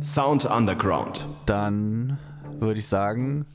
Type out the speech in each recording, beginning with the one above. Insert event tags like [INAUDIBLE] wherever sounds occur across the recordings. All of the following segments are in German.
Sound Underground. Dann würde ich sagen,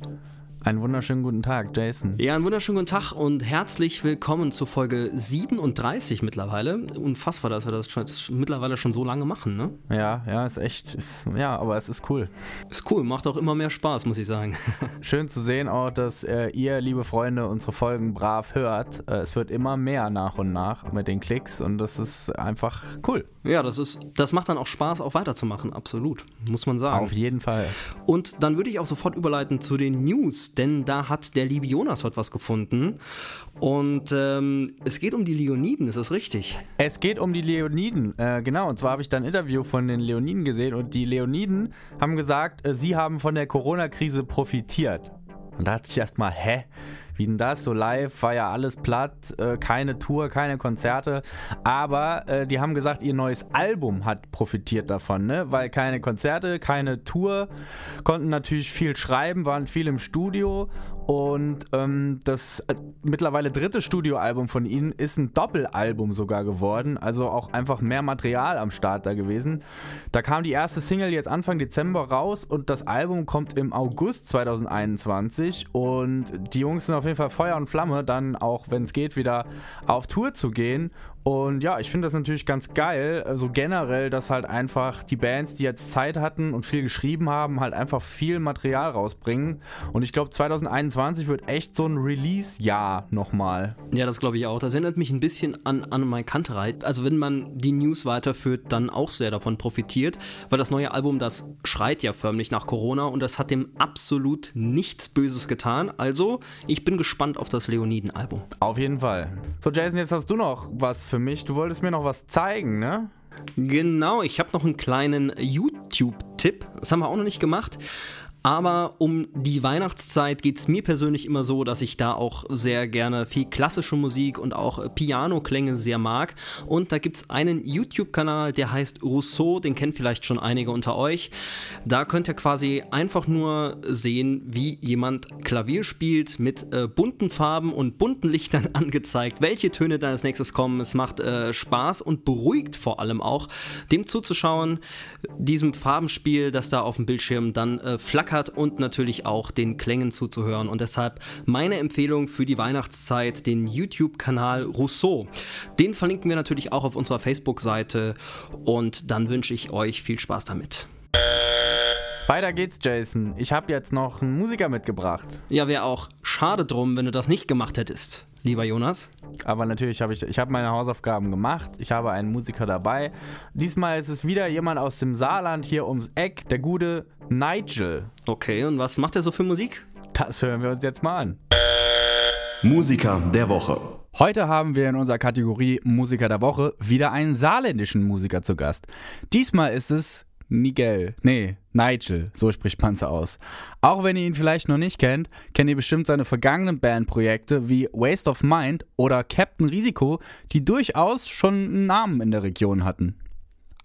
einen wunderschönen guten Tag, Jason. Ja, einen wunderschönen guten Tag und herzlich willkommen zu Folge 37 mittlerweile. Unfassbar, dass wir das schon, mittlerweile schon so lange machen, ne? Ja, ja, ist echt, ist, ja, aber es ist cool. Ist cool, macht auch immer mehr Spaß, muss ich sagen. [LAUGHS] Schön zu sehen auch, dass äh, ihr, liebe Freunde, unsere Folgen brav hört. Äh, es wird immer mehr nach und nach mit den Klicks und das ist einfach cool. Ja, das ist, das macht dann auch Spaß, auch weiterzumachen, absolut, muss man sagen. Auf jeden Fall. Und dann würde ich auch sofort überleiten zu den News, denn da hat der liebe Jonas heute was gefunden. Und ähm, es geht um die Leoniden, ist das richtig? Es geht um die Leoniden, äh, genau. Und zwar habe ich da ein Interview von den Leoniden gesehen und die Leoniden haben gesagt, äh, sie haben von der Corona-Krise profitiert. Und da dachte ich erstmal, hä? Wie denn das? So live war ja alles platt, äh, keine Tour, keine Konzerte. Aber äh, die haben gesagt, ihr neues Album hat profitiert davon, ne? Weil keine Konzerte, keine Tour, konnten natürlich viel schreiben, waren viel im Studio und ähm, das äh, mittlerweile dritte Studioalbum von ihnen ist ein Doppelalbum sogar geworden. Also auch einfach mehr Material am Start da gewesen. Da kam die erste Single jetzt Anfang Dezember raus und das Album kommt im August 2021. Und die Jungs sind auf jeden Fall Feuer und Flamme, dann auch, wenn es geht, wieder auf Tour zu gehen. Und ja, ich finde das natürlich ganz geil, also generell, dass halt einfach die Bands, die jetzt Zeit hatten und viel geschrieben haben, halt einfach viel Material rausbringen. Und ich glaube, 2021 wird echt so ein Release-Jahr nochmal. Ja, das glaube ich auch. Das erinnert mich ein bisschen an, an mein Kantereit. Also wenn man die News weiterführt, dann auch sehr davon profitiert, weil das neue Album, das schreit ja förmlich nach Corona und das hat dem absolut nichts Böses getan. Also, ich bin gespannt auf das Leoniden-Album. Auf jeden Fall. So, Jason, jetzt hast du noch was für mich. Du wolltest mir noch was zeigen, ne? Genau, ich habe noch einen kleinen YouTube-Tipp. Das haben wir auch noch nicht gemacht. Aber um die Weihnachtszeit geht es mir persönlich immer so, dass ich da auch sehr gerne viel klassische Musik und auch Piano-Klänge sehr mag. Und da gibt es einen YouTube-Kanal, der heißt Rousseau, den kennt vielleicht schon einige unter euch. Da könnt ihr quasi einfach nur sehen, wie jemand Klavier spielt mit äh, bunten Farben und bunten Lichtern [LAUGHS] angezeigt, welche Töne da als nächstes kommen. Es macht äh, Spaß und beruhigt vor allem auch, dem zuzuschauen, diesem Farbenspiel, das da auf dem Bildschirm dann äh, flackert flackert und natürlich auch den Klängen zuzuhören. Und deshalb meine Empfehlung für die Weihnachtszeit, den YouTube-Kanal Rousseau. Den verlinken wir natürlich auch auf unserer Facebook-Seite und dann wünsche ich euch viel Spaß damit. Weiter geht's, Jason. Ich habe jetzt noch einen Musiker mitgebracht. Ja, wäre auch schade drum, wenn du das nicht gemacht hättest lieber Jonas. Aber natürlich habe ich, ich habe meine Hausaufgaben gemacht. Ich habe einen Musiker dabei. Diesmal ist es wieder jemand aus dem Saarland hier ums Eck, der gute Nigel. Okay, und was macht er so für Musik? Das hören wir uns jetzt mal an. Musiker der Woche. Heute haben wir in unserer Kategorie Musiker der Woche wieder einen saarländischen Musiker zu Gast. Diesmal ist es Nigel. Nee, Nigel, so spricht Panzer aus. Auch wenn ihr ihn vielleicht noch nicht kennt, kennt ihr bestimmt seine vergangenen Bandprojekte wie Waste of Mind oder Captain Risiko, die durchaus schon einen Namen in der Region hatten.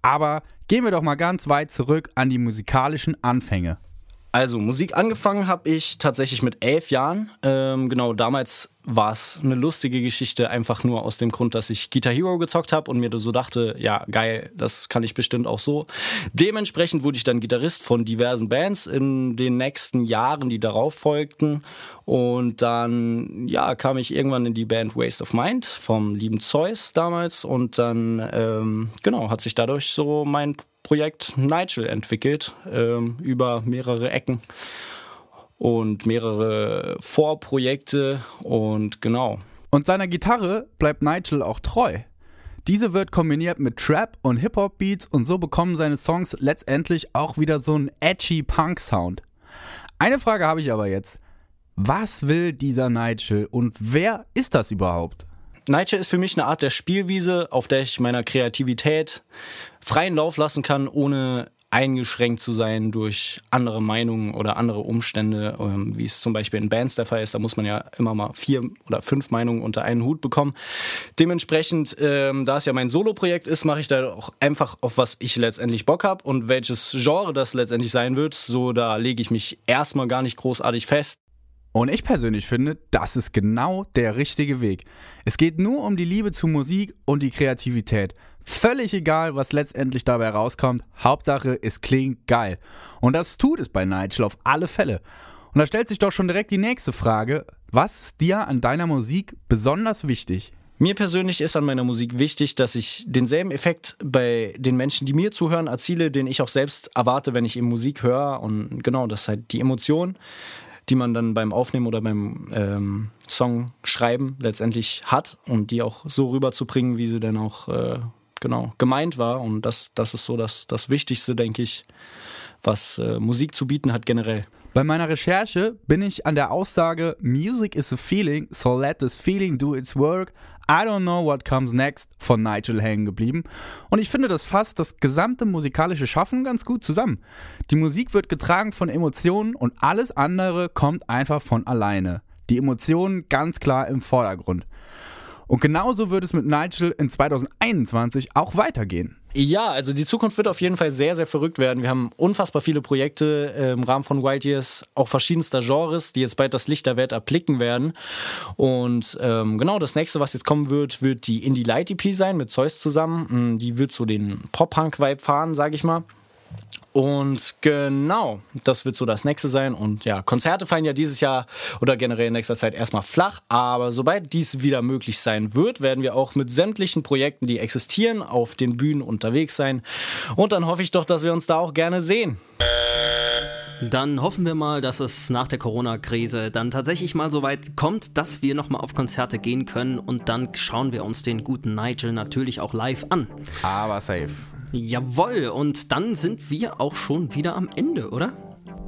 Aber gehen wir doch mal ganz weit zurück an die musikalischen Anfänge. Also Musik angefangen habe ich tatsächlich mit elf Jahren. Ähm, genau, damals war es eine lustige Geschichte, einfach nur aus dem Grund, dass ich Guitar Hero gezockt habe und mir so dachte, ja, geil, das kann ich bestimmt auch so. Dementsprechend wurde ich dann Gitarrist von diversen Bands in den nächsten Jahren, die darauf folgten. Und dann, ja, kam ich irgendwann in die Band Waste of Mind vom lieben Zeus damals. Und dann, ähm, genau, hat sich dadurch so mein Projekt Nigel entwickelt, ähm, über mehrere Ecken und mehrere Vorprojekte und genau. Und seiner Gitarre bleibt Nigel auch treu. Diese wird kombiniert mit Trap und Hip-Hop-Beats und so bekommen seine Songs letztendlich auch wieder so einen edgy Punk-Sound. Eine Frage habe ich aber jetzt. Was will dieser Nigel und wer ist das überhaupt? Nigel ist für mich eine Art der Spielwiese, auf der ich meiner Kreativität freien Lauf lassen kann, ohne eingeschränkt zu sein durch andere Meinungen oder andere Umstände, ähm, wie es zum Beispiel in Bands der Fall ist. Da muss man ja immer mal vier oder fünf Meinungen unter einen Hut bekommen. Dementsprechend, ähm, da es ja mein Solo-Projekt ist, mache ich da auch einfach auf was ich letztendlich Bock habe und welches Genre das letztendlich sein wird. So, da lege ich mich erstmal gar nicht großartig fest. Und ich persönlich finde, das ist genau der richtige Weg. Es geht nur um die Liebe zu Musik und die Kreativität. Völlig egal, was letztendlich dabei rauskommt. Hauptsache, es klingt geil. Und das tut es bei Nigel auf alle Fälle. Und da stellt sich doch schon direkt die nächste Frage. Was ist dir an deiner Musik besonders wichtig? Mir persönlich ist an meiner Musik wichtig, dass ich denselben Effekt bei den Menschen, die mir zuhören, erziele, den ich auch selbst erwarte, wenn ich eben Musik höre. Und genau, das ist halt die Emotion, die man dann beim Aufnehmen oder beim ähm, Song schreiben letztendlich hat und die auch so rüberzubringen, wie sie dann auch äh, genau gemeint war. Und das, das ist so das, das Wichtigste, denke ich, was äh, Musik zu bieten hat generell. Bei meiner Recherche bin ich an der Aussage Music is a feeling, so let this feeling do its work. I don't know what comes next von Nigel hängen geblieben. Und ich finde, das fasst das gesamte musikalische Schaffen ganz gut zusammen. Die Musik wird getragen von Emotionen und alles andere kommt einfach von alleine. Die Emotionen ganz klar im Vordergrund. Und genauso wird es mit Nigel in 2021 auch weitergehen. Ja, also die Zukunft wird auf jeden Fall sehr, sehr verrückt werden. Wir haben unfassbar viele Projekte äh, im Rahmen von Wild Years, auch verschiedenster Genres, die jetzt bald das Licht der Welt erblicken werden. Und ähm, genau das nächste, was jetzt kommen wird, wird die Indie Light EP sein mit Zeus zusammen. Mm, die wird so den Pop-Punk-Vibe fahren, sag ich mal. Und genau, das wird so das nächste sein. Und ja, Konzerte fallen ja dieses Jahr oder generell in nächster Zeit erstmal flach. Aber sobald dies wieder möglich sein wird, werden wir auch mit sämtlichen Projekten, die existieren, auf den Bühnen unterwegs sein. Und dann hoffe ich doch, dass wir uns da auch gerne sehen. Dann hoffen wir mal, dass es nach der Corona-Krise dann tatsächlich mal so weit kommt, dass wir nochmal auf Konzerte gehen können und dann schauen wir uns den guten Nigel natürlich auch live an. Aber safe. Jawoll, und dann sind wir auch schon wieder am Ende, oder?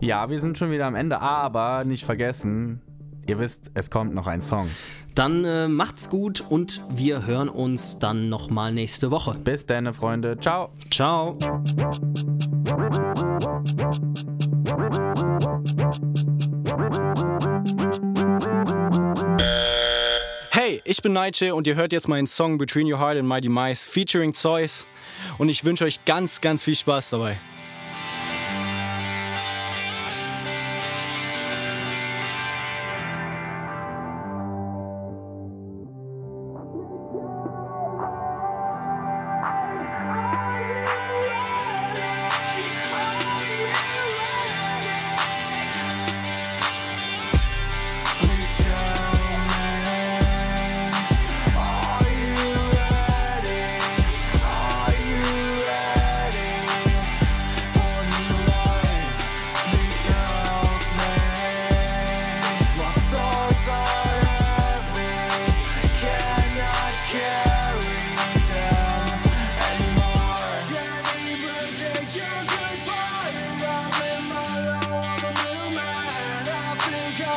Ja, wir sind schon wieder am Ende, aber nicht vergessen, ihr wisst, es kommt noch ein Song. Dann äh, macht's gut und wir hören uns dann nochmal nächste Woche. Bis dann, Freunde. Ciao. Ciao. Hey, ich bin Nigel und ihr hört jetzt meinen Song Between Your Heart and My Demise featuring Zeus. Und ich wünsche euch ganz, ganz viel Spaß dabei.